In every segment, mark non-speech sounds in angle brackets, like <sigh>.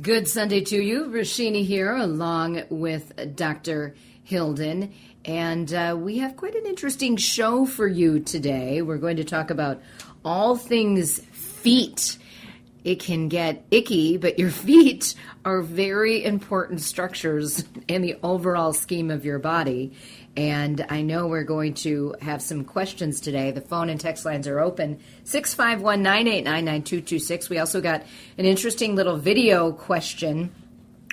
Good Sunday to you. Rashini here, along with Dr. Hilden. And uh, we have quite an interesting show for you today. We're going to talk about all things feet. It can get icky, but your <laughs> feet are very important structures in the overall scheme of your body. And I know we're going to have some questions today. The phone and text lines are open 651 989 9226. We also got an interesting little video question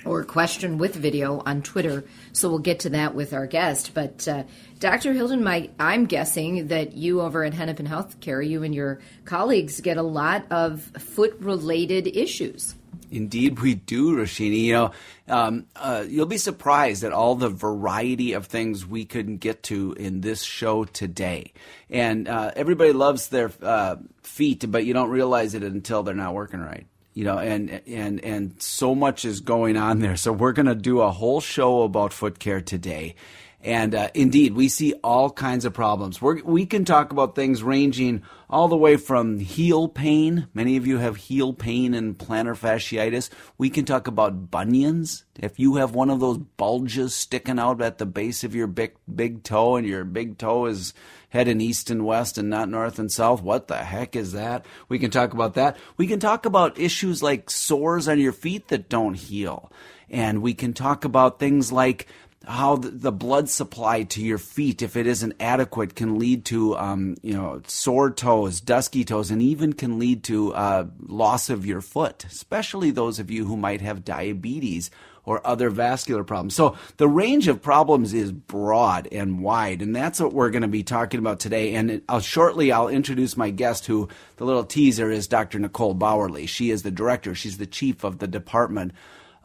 or question with video on Twitter. So we'll get to that with our guest. But uh, Dr. Hilden, my, I'm guessing that you over at Hennepin Healthcare, you and your colleagues get a lot of foot related issues. Indeed, we do, Rashini. You know, um, uh, you'll be surprised at all the variety of things we couldn't get to in this show today. And uh, everybody loves their uh, feet, but you don't realize it until they're not working right. You know, and and and so much is going on there. So we're going to do a whole show about foot care today. And uh, indeed, we see all kinds of problems. We're, we can talk about things ranging all the way from heel pain. Many of you have heel pain and plantar fasciitis. We can talk about bunions. If you have one of those bulges sticking out at the base of your big, big toe and your big toe is heading east and west and not north and south, what the heck is that? We can talk about that. We can talk about issues like sores on your feet that don't heal. And we can talk about things like how the blood supply to your feet, if it isn't adequate, can lead to um, you know sore toes, dusky toes, and even can lead to uh, loss of your foot. Especially those of you who might have diabetes or other vascular problems. So the range of problems is broad and wide, and that's what we're going to be talking about today. And I'll shortly I'll introduce my guest, who the little teaser is Dr. Nicole Bauerly. She is the director. She's the chief of the department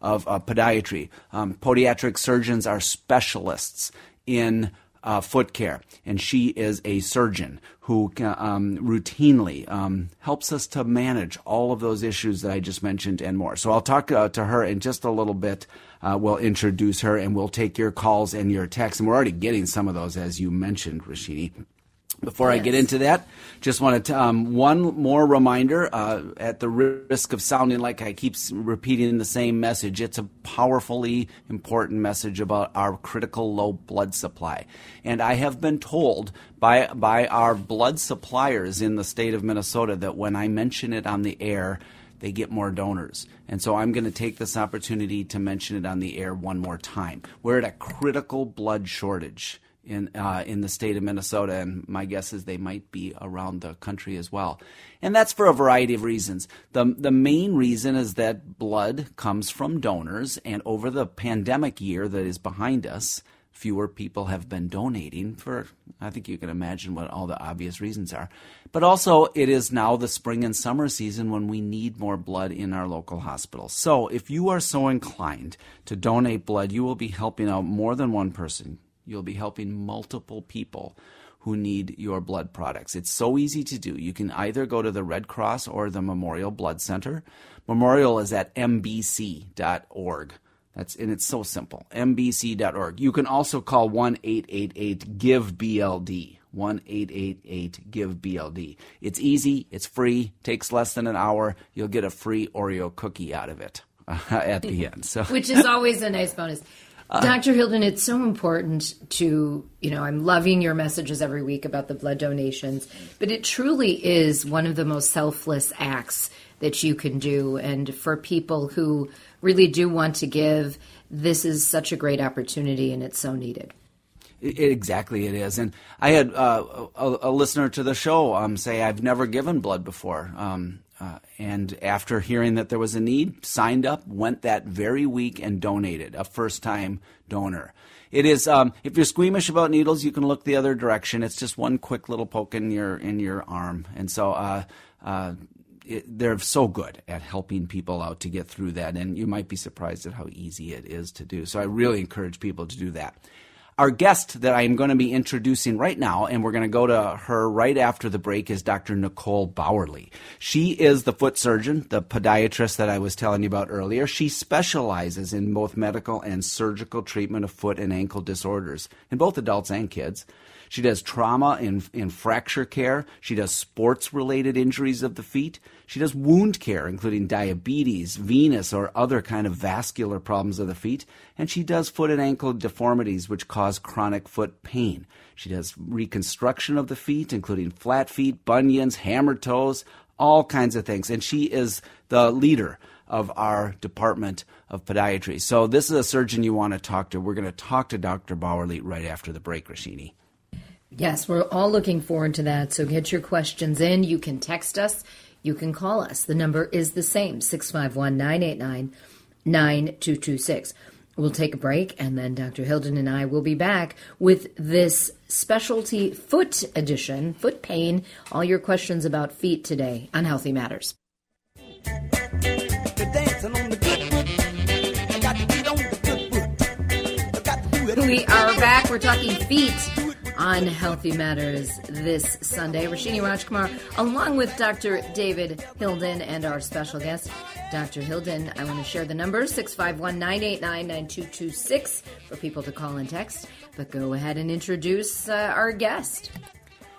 of uh, podiatry. Um, podiatric surgeons are specialists in uh, foot care, and she is a surgeon who um, routinely um, helps us to manage all of those issues that I just mentioned and more. So I'll talk uh, to her in just a little bit. Uh, we'll introduce her and we'll take your calls and your texts, and we're already getting some of those as you mentioned, Rashini. Before yes. I get into that, just wanted to um, one more reminder. Uh, at the risk of sounding like I keep repeating the same message, it's a powerfully important message about our critical low blood supply. And I have been told by by our blood suppliers in the state of Minnesota that when I mention it on the air, they get more donors. And so I'm going to take this opportunity to mention it on the air one more time. We're at a critical blood shortage in uh, in the state of Minnesota, and my guess is they might be around the country as well. And that's for a variety of reasons. the The main reason is that blood comes from donors, and over the pandemic year that is behind us, fewer people have been donating. For I think you can imagine what all the obvious reasons are. But also, it is now the spring and summer season when we need more blood in our local hospitals. So, if you are so inclined to donate blood, you will be helping out more than one person You'll be helping multiple people who need your blood products. It's so easy to do. You can either go to the Red Cross or the Memorial Blood Center. Memorial is at mbc.org. That's and it's so simple. mbc.org. You can also call 1-888-GIVE-BLD. 1-888-GIVE-BLD. It's easy, it's free, takes less than an hour. You'll get a free Oreo cookie out of it <laughs> at the end. So Which is always a nice bonus. Uh, Dr. Hilden, it's so important to, you know, I'm loving your messages every week about the blood donations, but it truly is one of the most selfless acts that you can do. And for people who really do want to give, this is such a great opportunity and it's so needed. It, exactly, it is. And I had uh, a, a, listener to the show um, say, I've never given blood before. Um, uh, and after hearing that there was a need, signed up, went that very week and donated, a first time donor. It is um, if you're squeamish about needles, you can look the other direction. It's just one quick little poke in your in your arm, and so uh, uh, it, they're so good at helping people out to get through that. And you might be surprised at how easy it is to do. So I really encourage people to do that. Our guest that I am going to be introducing right now, and we're going to go to her right after the break, is Dr. Nicole Bauerly. She is the foot surgeon, the podiatrist that I was telling you about earlier. She specializes in both medical and surgical treatment of foot and ankle disorders in both adults and kids. She does trauma in, in fracture care. She does sports related injuries of the feet. She does wound care, including diabetes, venous, or other kind of vascular problems of the feet. And she does foot and ankle deformities, which cause chronic foot pain. She does reconstruction of the feet, including flat feet, bunions, hammer toes, all kinds of things. And she is the leader of our department of podiatry. So this is a surgeon you want to talk to. We're going to talk to Dr. Bauerly right after the break, Rashini. Yes, we're all looking forward to that. So get your questions in. You can text us. You can call us. The number is the same 651 989 9226. We'll take a break, and then Dr. Hilden and I will be back with this specialty foot edition, foot pain, all your questions about feet today on Healthy Matters. We are back. We're talking feet on Healthy Matters this Sunday. Rashini Rajkumar, along with Dr. David Hilden and our special guest, Dr. Hilden. I want to share the number 651 989 9226 for people to call and text. But go ahead and introduce uh, our guest.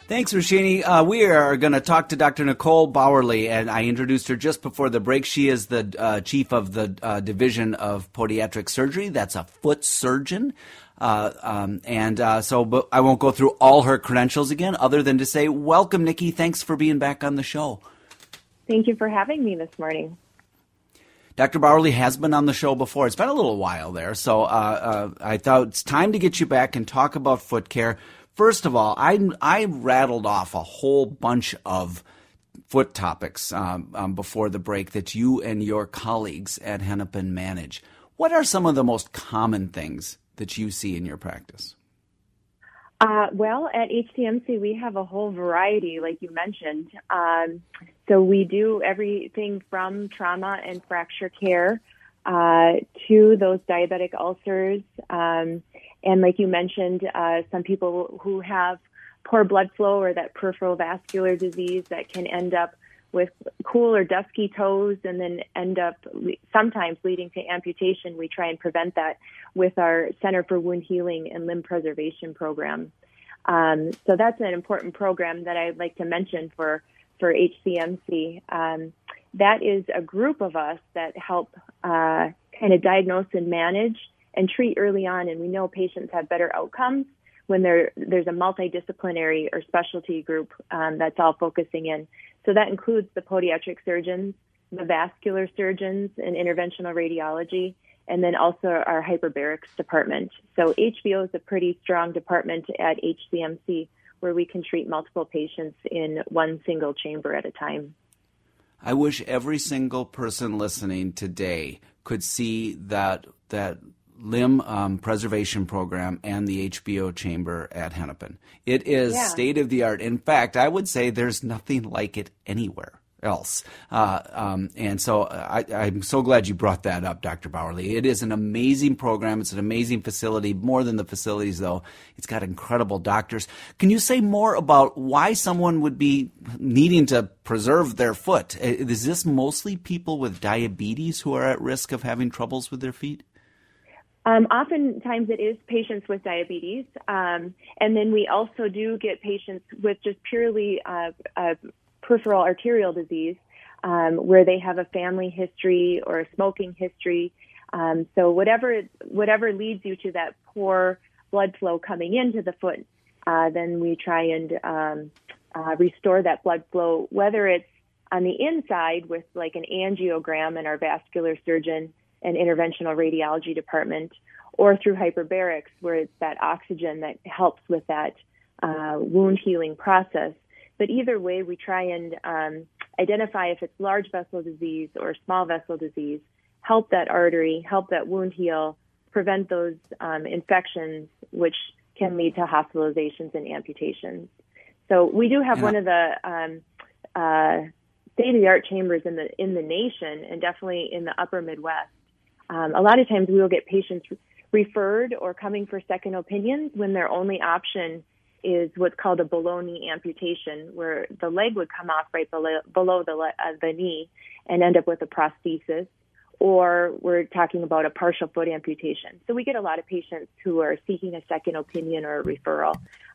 Thanks, Rashini. Uh, we are going to talk to Dr. Nicole Bauerly, and I introduced her just before the break. She is the uh, chief of the uh, division of podiatric surgery. That's a foot surgeon. Uh, um, and uh, so, but I won't go through all her credentials again, other than to say, welcome, Nikki. Thanks for being back on the show. Thank you for having me this morning. Dr. Bauerly has been on the show before. It's been a little while there, so uh, uh, I thought it's time to get you back and talk about foot care. First of all, I I rattled off a whole bunch of foot topics um, um, before the break that you and your colleagues at Hennepin manage. What are some of the most common things that you see in your practice? Uh, well, at HCMC, we have a whole variety, like you mentioned. Um, so we do everything from trauma and fracture care uh, to those diabetic ulcers. Um, and like you mentioned, uh, some people who have poor blood flow or that peripheral vascular disease that can end up with cool or dusky toes and then end up sometimes leading to amputation. We try and prevent that with our Center for Wound Healing and Limb Preservation program. Um, so that's an important program that I'd like to mention for for HCMC. Um, that is a group of us that help uh, kind of diagnose and manage and treat early on, and we know patients have better outcomes when there's a multidisciplinary or specialty group um, that's all focusing in. So that includes the podiatric surgeons, the vascular surgeons, and interventional radiology, and then also our hyperbarics department. So HBO is a pretty strong department at HCMC where we can treat multiple patients in one single chamber at a time. I wish every single person listening today could see that that limb um, preservation program and the HBO chamber at Hennepin. It is yeah. state of the art. In fact, I would say there's nothing like it anywhere else. Uh, um, and so I, am so glad you brought that up, Dr. Bauerly. It is an amazing program. It's an amazing facility. More than the facilities, though, it's got incredible doctors. Can you say more about why someone would be needing to preserve their foot? Uh, is this mostly people with diabetes who are at risk of having troubles with their feet? Um, oftentimes it is patients with diabetes, um, and then we also do get patients with just purely uh, uh, peripheral arterial disease, um, where they have a family history or a smoking history. Um, so whatever whatever leads you to that poor blood flow coming into the foot, uh, then we try and um, uh, restore that blood flow, whether it's on the inside with like an angiogram and our vascular surgeon and interventional radiology department, or through hyperbarics, where it's that oxygen that helps with that uh, wound healing process. But either way, we try and um, identify if it's large vessel disease or small vessel disease, help that artery, help that wound heal, prevent those um, infections, which can lead to hospitalizations and amputations. So we do have yeah. one of the um, uh, state-of-the-art chambers in the in the nation, and definitely in the Upper Midwest. Um, a lot of times we will get patients referred or coming for second opinions when their only option is what's called a below knee amputation, where the leg would come off right below, below the, uh, the knee and end up with a prosthesis, or we're talking about a partial foot amputation. So we get a lot of patients who are seeking a second opinion or a referral.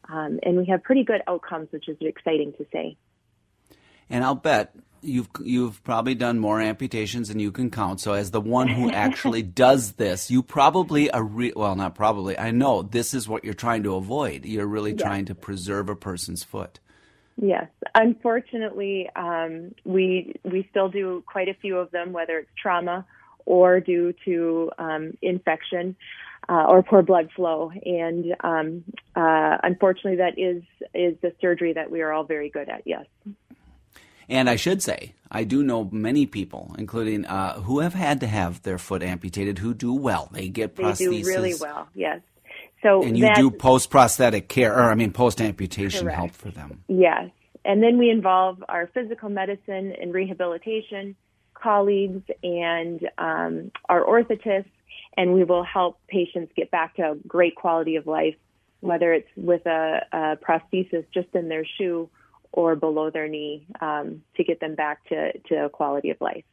Um, and we have pretty good outcomes, which is exciting to say. And I'll bet you've you've probably done more amputations than you can count. So as the one who actually <laughs> does this, you probably are re- well, not probably. I know this is what you're trying to avoid. You're really yes. trying to preserve a person's foot. Yes, unfortunately, um, we we still do quite a few of them, whether it's trauma or due to um, infection uh, or poor blood flow. And um, uh, unfortunately, that is is the surgery that we are all very good at. Yes. And I should say, I do know many people, including uh, who have had to have their foot amputated, who do well. They get prosthesis. They do really well. Yes. So and you do post prosthetic care, or I mean post amputation help for them. Yes, and then we involve our physical medicine and rehabilitation colleagues and um, our orthotists, and we will help patients get back to a great quality of life, whether it's with a, a prosthesis just in their shoe or below their knee um, to get them back to, to quality of life.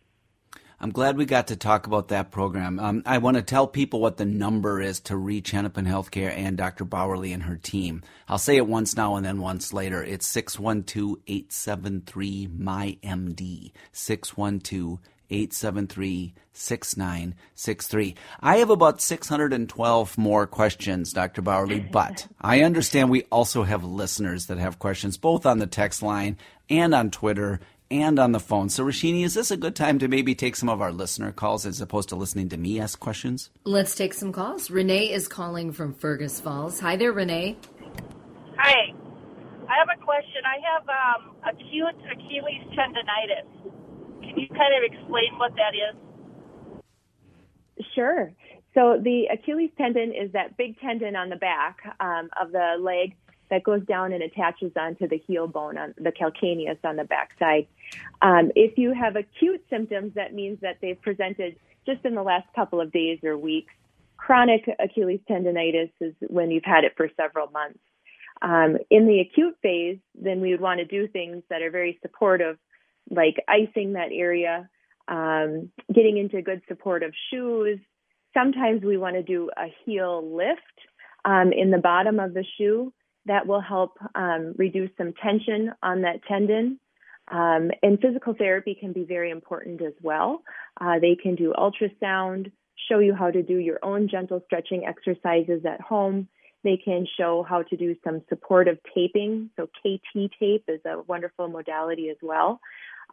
I'm glad we got to talk about that program. Um, I want to tell people what the number is to reach Hennepin Healthcare and Dr. Bauerly and her team. I'll say it once now and then once later. It's 612 873 MyMD. 612 873 6963. I have about 612 more questions, Dr. Bauerly, but <laughs> I understand we also have listeners that have questions both on the text line and on Twitter and on the phone. So, Rashini, is this a good time to maybe take some of our listener calls as opposed to listening to me ask questions? Let's take some calls. Renee is calling from Fergus Falls. Hi there, Renee. Hi. I have a question. I have um, acute Achilles tendonitis. Can you kind of explain what that is? Sure. So the Achilles tendon is that big tendon on the back um, of the leg that goes down and attaches onto the heel bone on the calcaneus on the backside. Um, if you have acute symptoms, that means that they've presented just in the last couple of days or weeks. Chronic Achilles tendonitis is when you've had it for several months. Um, in the acute phase, then we would want to do things that are very supportive, like icing that area, um, getting into good supportive shoes. Sometimes we want to do a heel lift um, in the bottom of the shoe that will help um, reduce some tension on that tendon. Um, and physical therapy can be very important as well. Uh, they can do ultrasound, show you how to do your own gentle stretching exercises at home. They can show how to do some supportive taping. So, KT tape is a wonderful modality as well.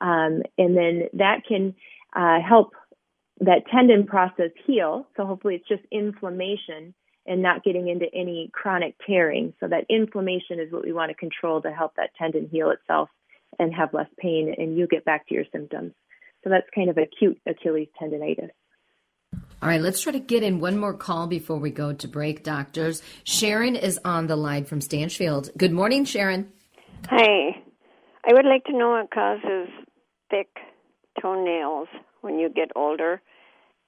Um, and then that can uh, help that tendon process heal. So, hopefully, it's just inflammation and not getting into any chronic tearing. So that inflammation is what we want to control to help that tendon heal itself and have less pain and you get back to your symptoms. So that's kind of acute Achilles tendonitis. All right, let's try to get in one more call before we go to break, doctors. Sharon is on the line from Stanchfield. Good morning, Sharon. Hi. I would like to know what causes thick toenails when you get older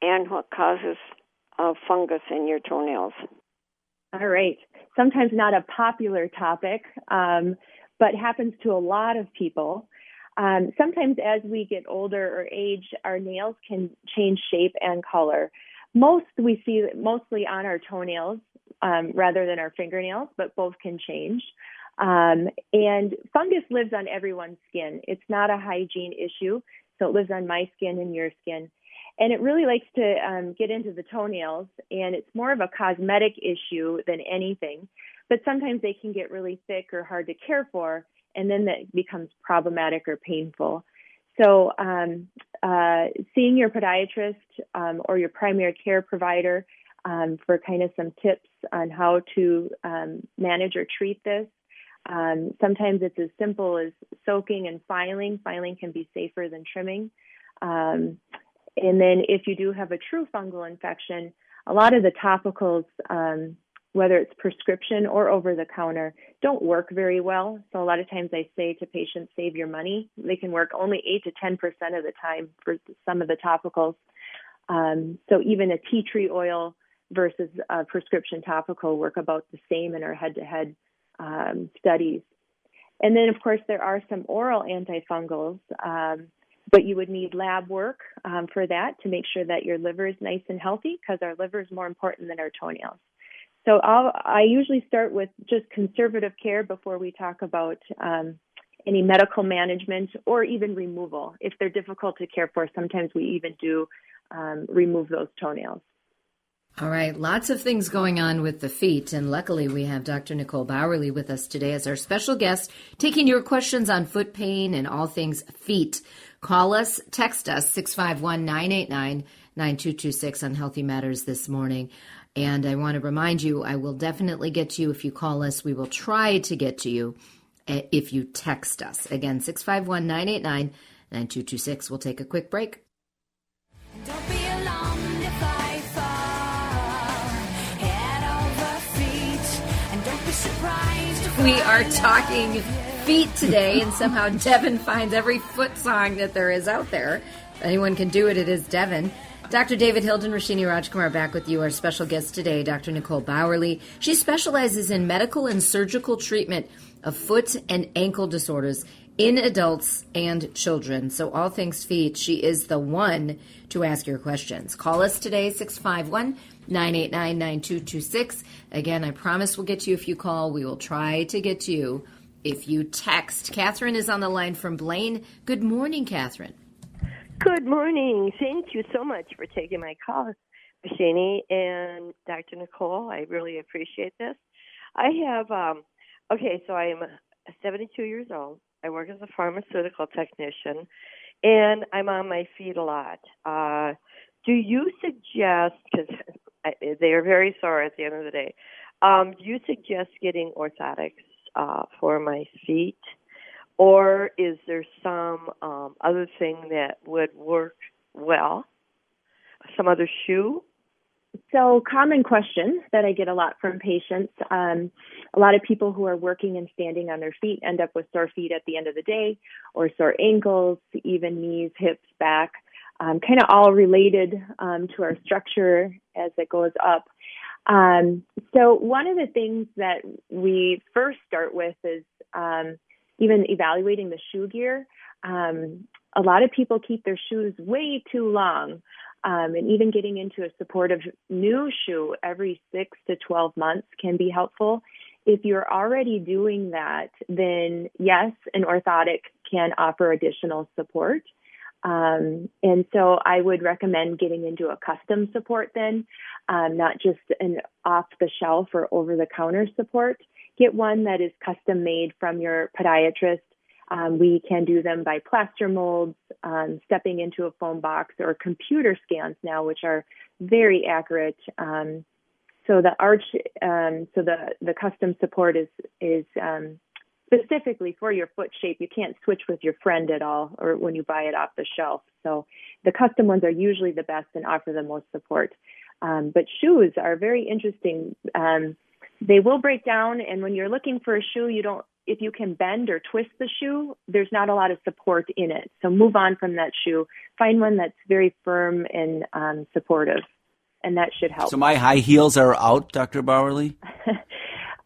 and what causes of fungus in your toenails? All right. Sometimes not a popular topic, um, but happens to a lot of people. Um, sometimes as we get older or age, our nails can change shape and color. Most we see mostly on our toenails um, rather than our fingernails, but both can change. Um, and fungus lives on everyone's skin. It's not a hygiene issue, so it lives on my skin and your skin and it really likes to um, get into the toenails and it's more of a cosmetic issue than anything but sometimes they can get really thick or hard to care for and then that becomes problematic or painful so um, uh, seeing your podiatrist um, or your primary care provider um, for kind of some tips on how to um, manage or treat this. Um, sometimes it's as simple as soaking and filing. Filing can be safer than trimming. Um, and then if you do have a true fungal infection, a lot of the topicals, um, whether it's prescription or over the counter, don't work very well. So a lot of times I say to patients, save your money. They can work only 8 to 10% of the time for some of the topicals. Um, so even a tea tree oil versus a prescription topical work about the same in our head to head studies. And then, of course, there are some oral antifungals. Um, but you would need lab work um, for that to make sure that your liver is nice and healthy because our liver is more important than our toenails. So I'll, I usually start with just conservative care before we talk about um, any medical management or even removal. If they're difficult to care for, sometimes we even do um, remove those toenails. All right, lots of things going on with the feet, and luckily we have Dr. Nicole Bauerly with us today as our special guest, taking your questions on foot pain and all things feet. Call us, text us, 651 989 9226 on Healthy Matters this morning. And I want to remind you, I will definitely get to you if you call us. We will try to get to you eh, if you text us. Again, 651 989 9226. We'll take a quick break. We are talking feet today, and somehow <laughs> Devin finds every foot song that there is out there. If anyone can do it, it is Devin. Dr. David Hilden, Rashini Rajkumar back with you. Our special guest today, Dr. Nicole Bauerly. She specializes in medical and surgical treatment of foot and ankle disorders in adults and children. So, all things feet, she is the one to ask your questions. Call us today, 651 989 9226. Again, I promise we'll get to you if you call. We will try to get to you if you text. Catherine is on the line from Blaine. Good morning, Catherine. Good morning. Thank you so much for taking my call, Shani and Dr. Nicole. I really appreciate this. I have, um, okay, so I am 72 years old. I work as a pharmaceutical technician, and I'm on my feet a lot. Uh, do you suggest, because they are very sore at the end of the day, um, do you suggest getting orthotics uh, for my feet? Or is there some um, other thing that would work well? Some other shoe? So, common question that I get a lot from patients. Um, a lot of people who are working and standing on their feet end up with sore feet at the end of the day, or sore ankles, even knees, hips, back, um, kind of all related um, to our structure as it goes up. Um, so, one of the things that we first start with is um, even evaluating the shoe gear. Um, a lot of people keep their shoes way too long. Um, and even getting into a supportive new shoe every six to 12 months can be helpful. If you're already doing that, then yes, an orthotic can offer additional support. Um, and so I would recommend getting into a custom support then, um, not just an off the shelf or over the counter support get one that is custom made from your podiatrist. Um, we can do them by plaster molds, um, stepping into a foam box, or computer scans now, which are very accurate. Um, so the arch, um, so the the custom support is is um, specifically for your foot shape. You can't switch with your friend at all, or when you buy it off the shelf. So the custom ones are usually the best and offer the most support. Um, but shoes are very interesting. Um, they will break down and when you're looking for a shoe you don't if you can bend or twist the shoe there's not a lot of support in it so move on from that shoe find one that's very firm and um, supportive and that should help so my high heels are out dr Bauerly <laughs>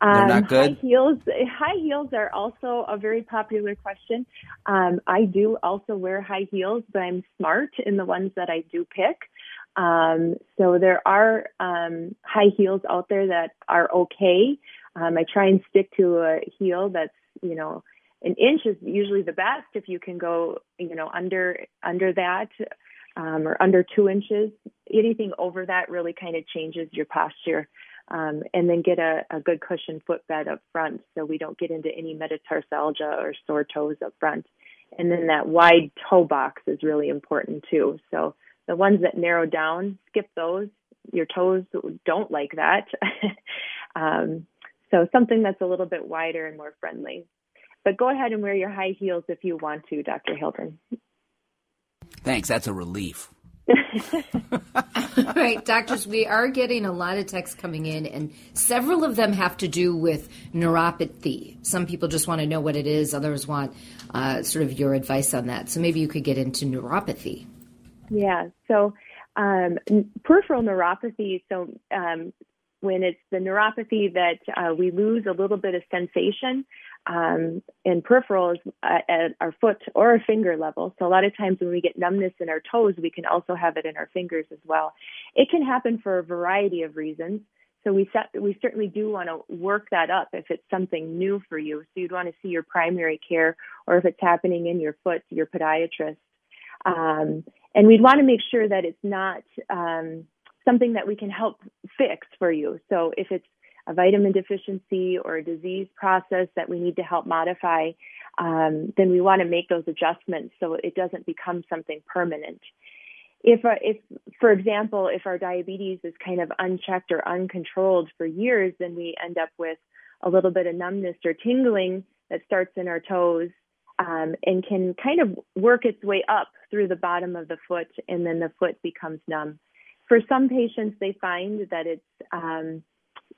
They're not um, good. High heels, high heels are also a very popular question. Um, I do also wear high heels, but I'm smart in the ones that I do pick. Um, so there are um, high heels out there that are okay. Um, I try and stick to a heel that's you know an inch is usually the best if you can go you know under under that um, or under two inches. Anything over that really kind of changes your posture. Um, and then get a, a good cushion footbed up front so we don't get into any metatarsalgia or sore toes up front. And then that wide toe box is really important too. So the ones that narrow down, skip those. Your toes don't like that. <laughs> um, so something that's a little bit wider and more friendly. But go ahead and wear your high heels if you want to, Dr. Hilden. Thanks. That's a relief. All right, doctors, we are getting a lot of texts coming in, and several of them have to do with neuropathy. Some people just want to know what it is, others want uh, sort of your advice on that. So maybe you could get into neuropathy. Yeah. So um, peripheral neuropathy. So um, when it's the neuropathy that uh, we lose a little bit of sensation um, in peripheral is at, at our foot or our finger level. So a lot of times when we get numbness in our toes, we can also have it in our fingers as well. It can happen for a variety of reasons. So we set, we certainly do want to work that up if it's something new for you. So you'd want to see your primary care, or if it's happening in your foot, your podiatrist. Um, and we'd want to make sure that it's not um, something that we can help fix for you. So if it's a vitamin deficiency or a disease process that we need to help modify, um, then we want to make those adjustments so it doesn't become something permanent. If, uh, if, for example, if our diabetes is kind of unchecked or uncontrolled for years, then we end up with a little bit of numbness or tingling that starts in our toes um, and can kind of work its way up through the bottom of the foot, and then the foot becomes numb. For some patients, they find that it's um,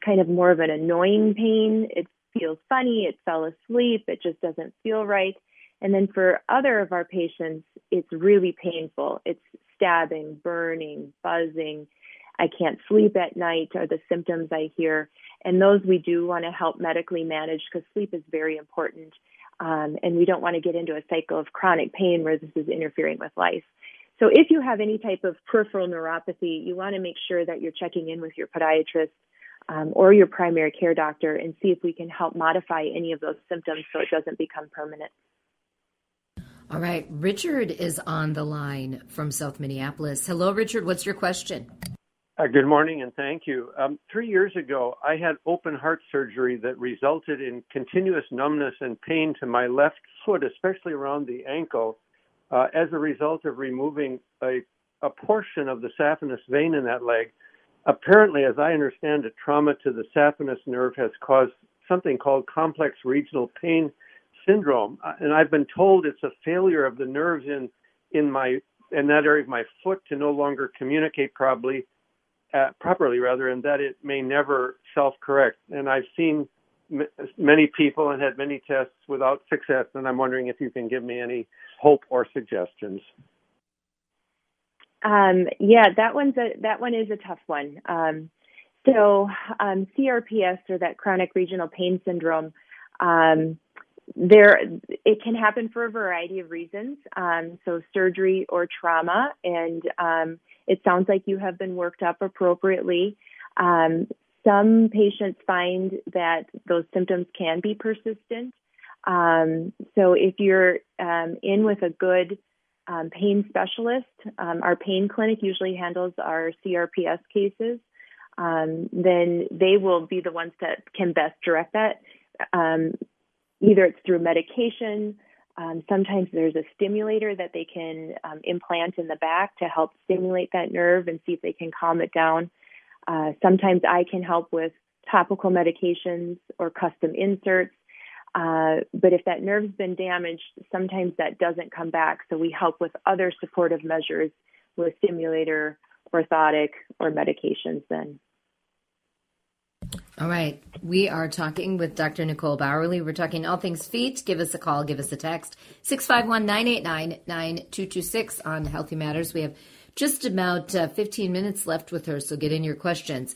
kind of more of an annoying pain. It feels funny, it fell asleep, it just doesn't feel right. And then for other of our patients, it's really painful. It's stabbing, burning, buzzing. I can't sleep at night are the symptoms I hear. And those we do want to help medically manage because sleep is very important. Um, and we don't want to get into a cycle of chronic pain where this is interfering with life. So if you have any type of peripheral neuropathy, you want to make sure that you're checking in with your podiatrist um, or your primary care doctor and see if we can help modify any of those symptoms so it doesn't become permanent. All right, Richard is on the line from South Minneapolis. Hello, Richard. What's your question? Uh, good morning and thank you. Um, three years ago, I had open heart surgery that resulted in continuous numbness and pain to my left foot, especially around the ankle, uh, as a result of removing a, a portion of the saphenous vein in that leg. Apparently, as I understand it, trauma to the saphenous nerve has caused something called complex regional pain syndrome, uh, and I've been told it's a failure of the nerves in in my in that area of my foot to no longer communicate properly properly rather, and that it may never self-correct. And I've seen m- many people and had many tests without success, and I'm wondering if you can give me any hope or suggestions. Um, yeah, that one's a that one is a tough one. Um, so um, CRPS or that chronic regional pain syndrome, um, there it can happen for a variety of reasons. Um, so surgery or trauma, and um, it sounds like you have been worked up appropriately. Um, some patients find that those symptoms can be persistent. Um, so if you're um, in with a good um, pain specialist, um, our pain clinic usually handles our CRPS cases. Um, then they will be the ones that can best direct that. Either it's through medication, um, sometimes there's a stimulator that they can um, implant in the back to help stimulate that nerve and see if they can calm it down. Uh, sometimes I can help with topical medications or custom inserts. Uh, but if that nerve's been damaged, sometimes that doesn't come back. So we help with other supportive measures with stimulator, orthotic, or medications then. All right. We are talking with Dr. Nicole Bauerly. We're talking all things feet. Give us a call, give us a text. 651 989 9226 on Healthy Matters. We have just about uh, 15 minutes left with her, so get in your questions.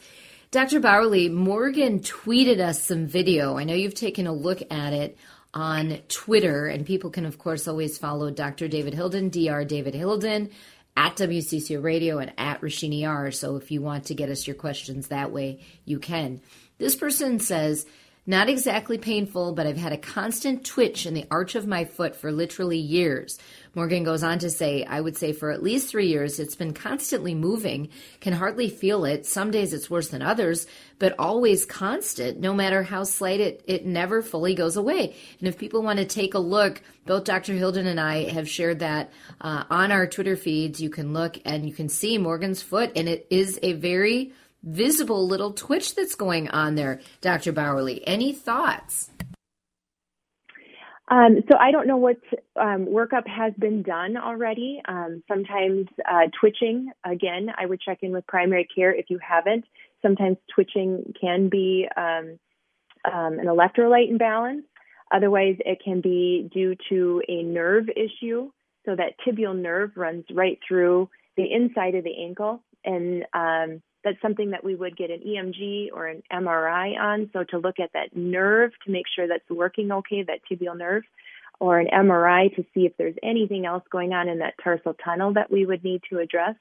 Dr. Bauerly, Morgan tweeted us some video. I know you've taken a look at it on Twitter, and people can, of course, always follow Dr. David Hilden, Dr. David Hilden, at WCCO Radio and at Rashini R. So if you want to get us your questions that way, you can. This person says, not exactly painful, but I've had a constant twitch in the arch of my foot for literally years. Morgan goes on to say, I would say for at least three years, it's been constantly moving, can hardly feel it. Some days it's worse than others, but always constant. No matter how slight it, it never fully goes away. And if people want to take a look, both Dr. Hilden and I have shared that uh, on our Twitter feeds. You can look and you can see Morgan's foot, and it is a very visible little twitch that's going on there, Dr. Bauerly. Any thoughts? Um, so I don't know what um, workup has been done already. Um, sometimes uh, twitching, again, I would check in with primary care if you haven't. Sometimes twitching can be um, um, an electrolyte imbalance. Otherwise, it can be due to a nerve issue. So that tibial nerve runs right through the inside of the ankle, and um, that's something that we would get an EMG or an MRI on. So to look at that nerve to make sure that's working okay, that tibial nerve, or an MRI to see if there's anything else going on in that tarsal tunnel that we would need to address.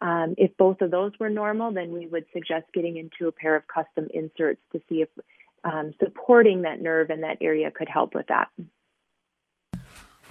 Um, if both of those were normal, then we would suggest getting into a pair of custom inserts to see if um, supporting that nerve in that area could help with that.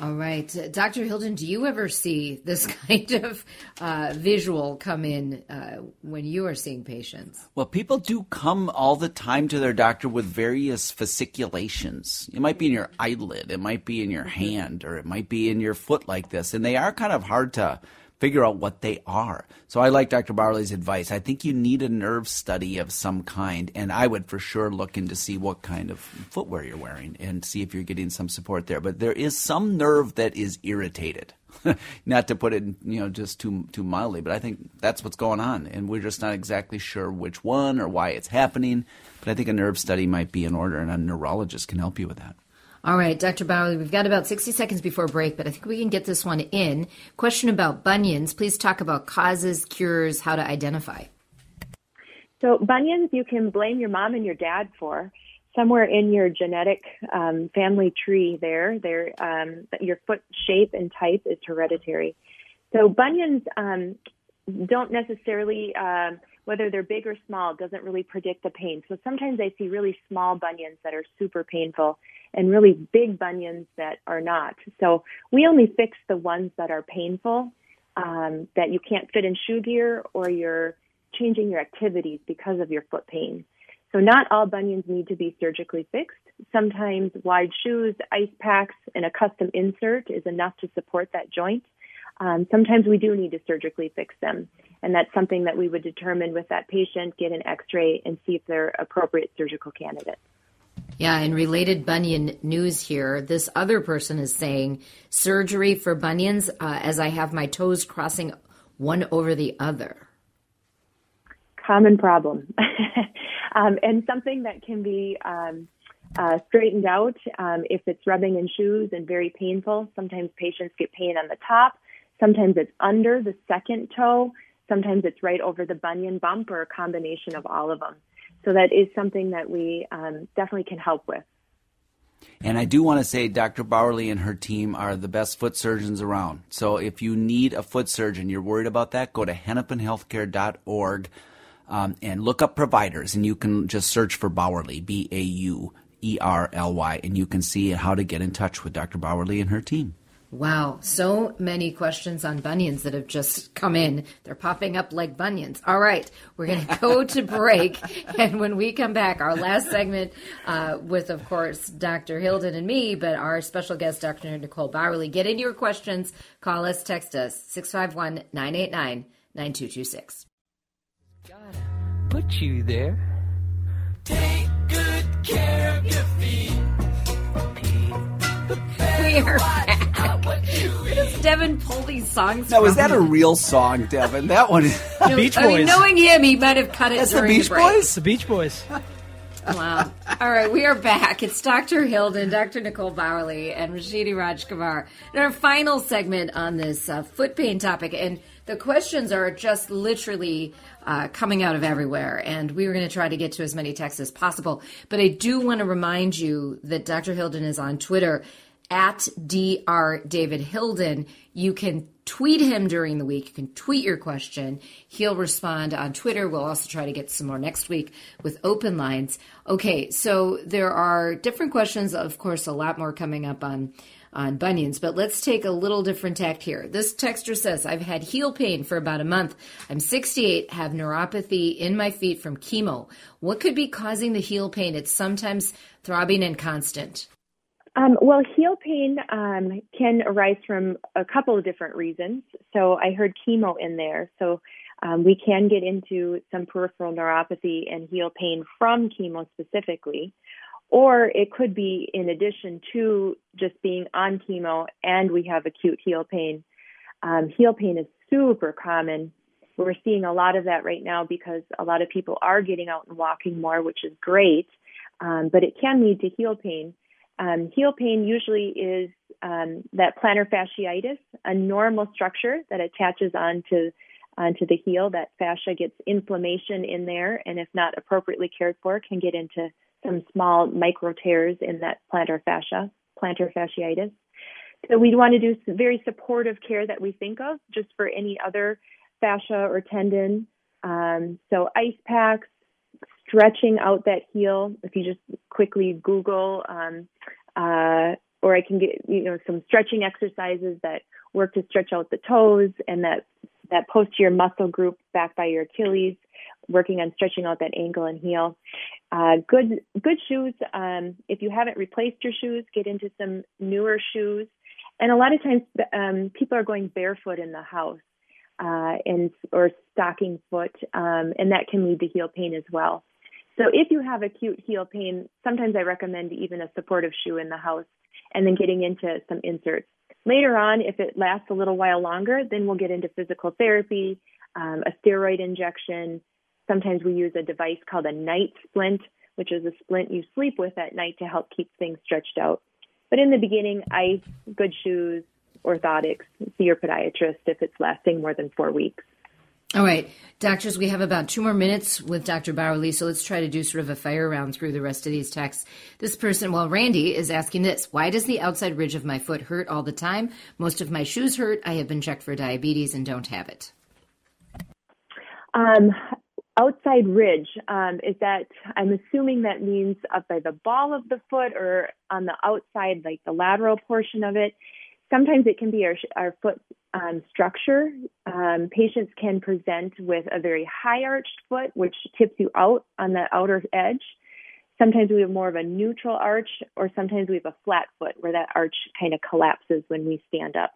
All right. Dr. Hilden, do you ever see this <laughs> kind of uh, visual come in uh, when you are seeing patients? Well, people do come all the time to their doctor with various fasciculations. It might be in your eyelid, it might be in your hand, or it might be in your foot like this. And they are kind of hard to figure out what they are. So I like Dr. Bauerly's advice. I think you need a nerve study of some kind, and I would for sure look into see what kind of footwear you're wearing and see if you're getting some support there. But there is some nerve that is irritated. <laughs> not to put it, you know, just too too mildly, but I think that's what's going on, and we're just not exactly sure which one or why it's happening. But I think a nerve study might be in order, and a neurologist can help you with that. All right, Dr. Bauerly, we've got about 60 seconds before break, but I think we can get this one in. Question about bunions. Please talk about causes, cures, how to identify. So, bunions, you can blame your mom and your dad for. Somewhere in your genetic um, family tree, there, there, um, your foot shape and type is hereditary. So, bunions um, don't necessarily uh, whether they're big or small doesn't really predict the pain. So sometimes I see really small bunions that are super painful and really big bunions that are not. So we only fix the ones that are painful, um, that you can't fit in shoe gear or you're changing your activities because of your foot pain. So not all bunions need to be surgically fixed. Sometimes wide shoes, ice packs, and a custom insert is enough to support that joint. Um, sometimes we do need to surgically fix them. And that's something that we would determine with that patient, get an x ray, and see if they're appropriate surgical candidates. Yeah, and related bunion news here. This other person is saying surgery for bunions uh, as I have my toes crossing one over the other. Common problem. <laughs> um, and something that can be um, uh, straightened out um, if it's rubbing in shoes and very painful. Sometimes patients get pain on the top, sometimes it's under the second toe. Sometimes it's right over the bunion bump or a combination of all of them. So that is something that we um, definitely can help with. And I do want to say Dr. Bauerly and her team are the best foot surgeons around. So if you need a foot surgeon, you're worried about that, go to hennepinhealthcare.org um, and look up providers. And you can just search for Bauerly, B A U E R L Y, and you can see how to get in touch with Dr. Bauerly and her team. Wow, so many questions on bunions that have just come in. They're popping up like bunions. All right, we're going <laughs> to go to break. And when we come back, our last segment uh, with, of course, Dr. Hilden and me, but our special guest, Dr. Nicole Bauerly. Get into your questions. Call us, text us, 651 989 9226. Gotta put you there. Take good care of your feet. We are back. Does Devin pull these songs? Now, is that a real song, Devin? That one. <laughs> No, Beach I mean, Boys. knowing him, he might have cut it That's the during Beach break. Boys? The Beach Boys. Wow. All right, we are back. It's Dr. Hilden, Dr. Nicole Bauerly, and Rashini Rajkumar. In our final segment on this uh, foot pain topic, and the questions are just literally uh, coming out of everywhere, and we were going to try to get to as many texts as possible. But I do want to remind you that Dr. Hilden is on Twitter at Dr. David Hilden. You can tweet him during the week. You can tweet your question. He'll respond on Twitter. We'll also try to get some more next week with open lines. Okay, so there are different questions. Of course, a lot more coming up on on bunions, but let's take a little different tact here. This texter says, I've had heel pain for about a month. I'm 68, have neuropathy in my feet from chemo. What could be causing the heel pain? It's sometimes throbbing and constant. Um, well, heel pain um, can arise from a couple of different reasons. So I heard chemo in there. So um, we can get into some peripheral neuropathy and heel pain from chemo specifically. Or it could be in addition to just being on chemo and we have acute heel pain. Um, heel pain is super common. We're seeing a lot of that right now because a lot of people are getting out and walking more, which is great. Um, but it can lead to heel pain. Um, heel pain usually is um, that plantar fasciitis, a normal structure that attaches onto onto the heel. That fascia gets inflammation in there, and if not appropriately cared for, can get into some small micro tears in that plantar fascia, plantar fasciitis. So we'd want to do very supportive care that we think of, just for any other fascia or tendon. Um, so ice packs, stretching out that heel. If you just quickly Google, um, uh, or I can get you know some stretching exercises that work to stretch out the toes and that that posterior muscle group back by your Achilles, working on stretching out that ankle and heel. Uh, good good shoes. Um, if you haven't replaced your shoes, get into some newer shoes. And a lot of times, um, people are going barefoot in the house uh, and or stocking foot, um, and that can lead to heel pain as well. So if you have acute heel pain, sometimes I recommend even a supportive shoe in the house, and then getting into some inserts. Later on, if it lasts a little while longer, then we'll get into physical therapy, um, a steroid injection. Sometimes we use a device called a night splint, which is a splint you sleep with at night to help keep things stretched out. But in the beginning, ice, good shoes, orthotics, see your podiatrist if it's lasting more than four weeks. All right, doctors, we have about two more minutes with Dr. Bauerly, so let's try to do sort of a fire round through the rest of these texts. This person, well, Randy is asking this Why does the outside ridge of my foot hurt all the time? Most of my shoes hurt. I have been checked for diabetes and don't have it. Um, outside ridge, um, is that, I'm assuming that means up by the ball of the foot or on the outside, like the lateral portion of it sometimes it can be our, our foot um, structure. Um, patients can present with a very high arched foot, which tips you out on the outer edge. Sometimes we have more of a neutral arch, or sometimes we have a flat foot where that arch kind of collapses when we stand up.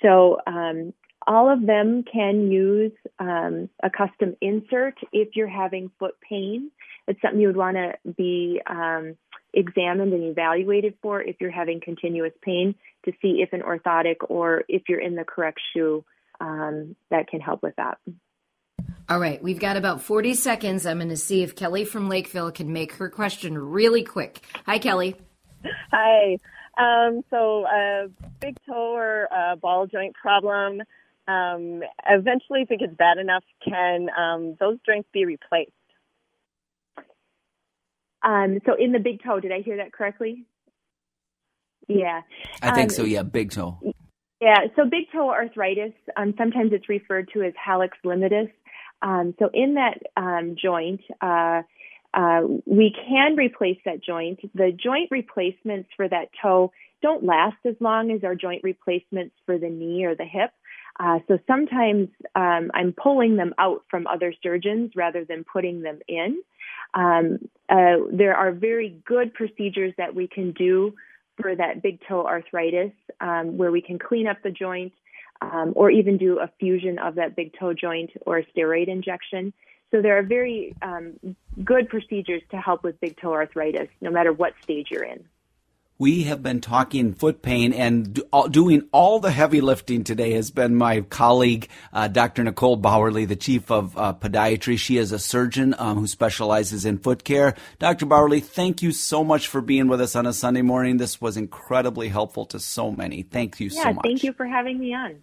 So, um, all of them can use um, a custom insert if you're having foot pain. It's something you would want to be um, examined and evaluated for if you're having continuous pain to see if an orthotic or if you're in the correct shoe um, that can help with that. All right, we've got about 40 seconds. I'm going to see if Kelly from Lakeville can make her question really quick. Hi, Kelly. Hi. Um, so, uh, big toe or uh, ball joint problem. Um, eventually, if it gets bad enough, can um, those joints be replaced? Um, so in the big toe, did I hear that correctly? Yeah. I think um, so, yeah, big toe. Yeah, so big toe arthritis, um, sometimes it's referred to as hallux limitus. Um, so in that um, joint, uh, uh, we can replace that joint. The joint replacements for that toe don't last as long as our joint replacements for the knee or the hip. Uh, so sometimes um, I'm pulling them out from other surgeons rather than putting them in. Um, uh, there are very good procedures that we can do for that big toe arthritis, um, where we can clean up the joint um, or even do a fusion of that big toe joint or a steroid injection. So there are very um, good procedures to help with big toe arthritis, no matter what stage you're in. We have been talking foot pain and doing all the heavy lifting today has been my colleague, uh, Dr. Nicole Bauerly, the chief of uh, podiatry. She is a surgeon um, who specializes in foot care. Dr. Bauerly, thank you so much for being with us on a Sunday morning. This was incredibly helpful to so many. Thank you yeah, so much. Thank you for having me on.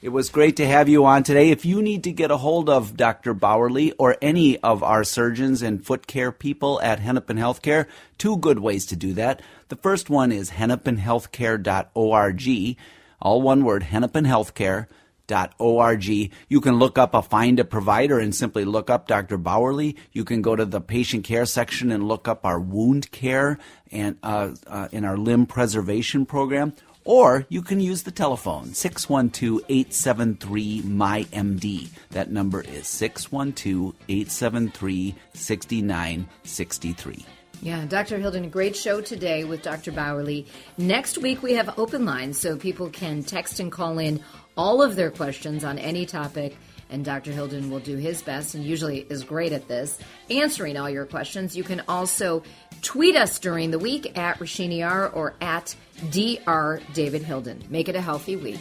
It was great to have you on today. If you need to get a hold of Dr. Bauerly or any of our surgeons and foot care people at Hennepin Healthcare, two good ways to do that. The first one is hennepinhealthcare.org, all one word, hennepinhealthcare.org. You can look up a find a provider and simply look up Dr. Bauerly. You can go to the patient care section and look up our wound care and uh, uh, in our limb preservation program or you can use the telephone 612 873 MyMD. That number is 612 873 6963. Yeah, Dr. Hilden, a great show today with Dr. Bauerly. Next week we have open lines so people can text and call in all of their questions on any topic and Dr. Hilden will do his best and usually is great at this, answering all your questions. You can also tweet us during the week at Rashini R or at Dr. David Hilden. Make it a healthy week.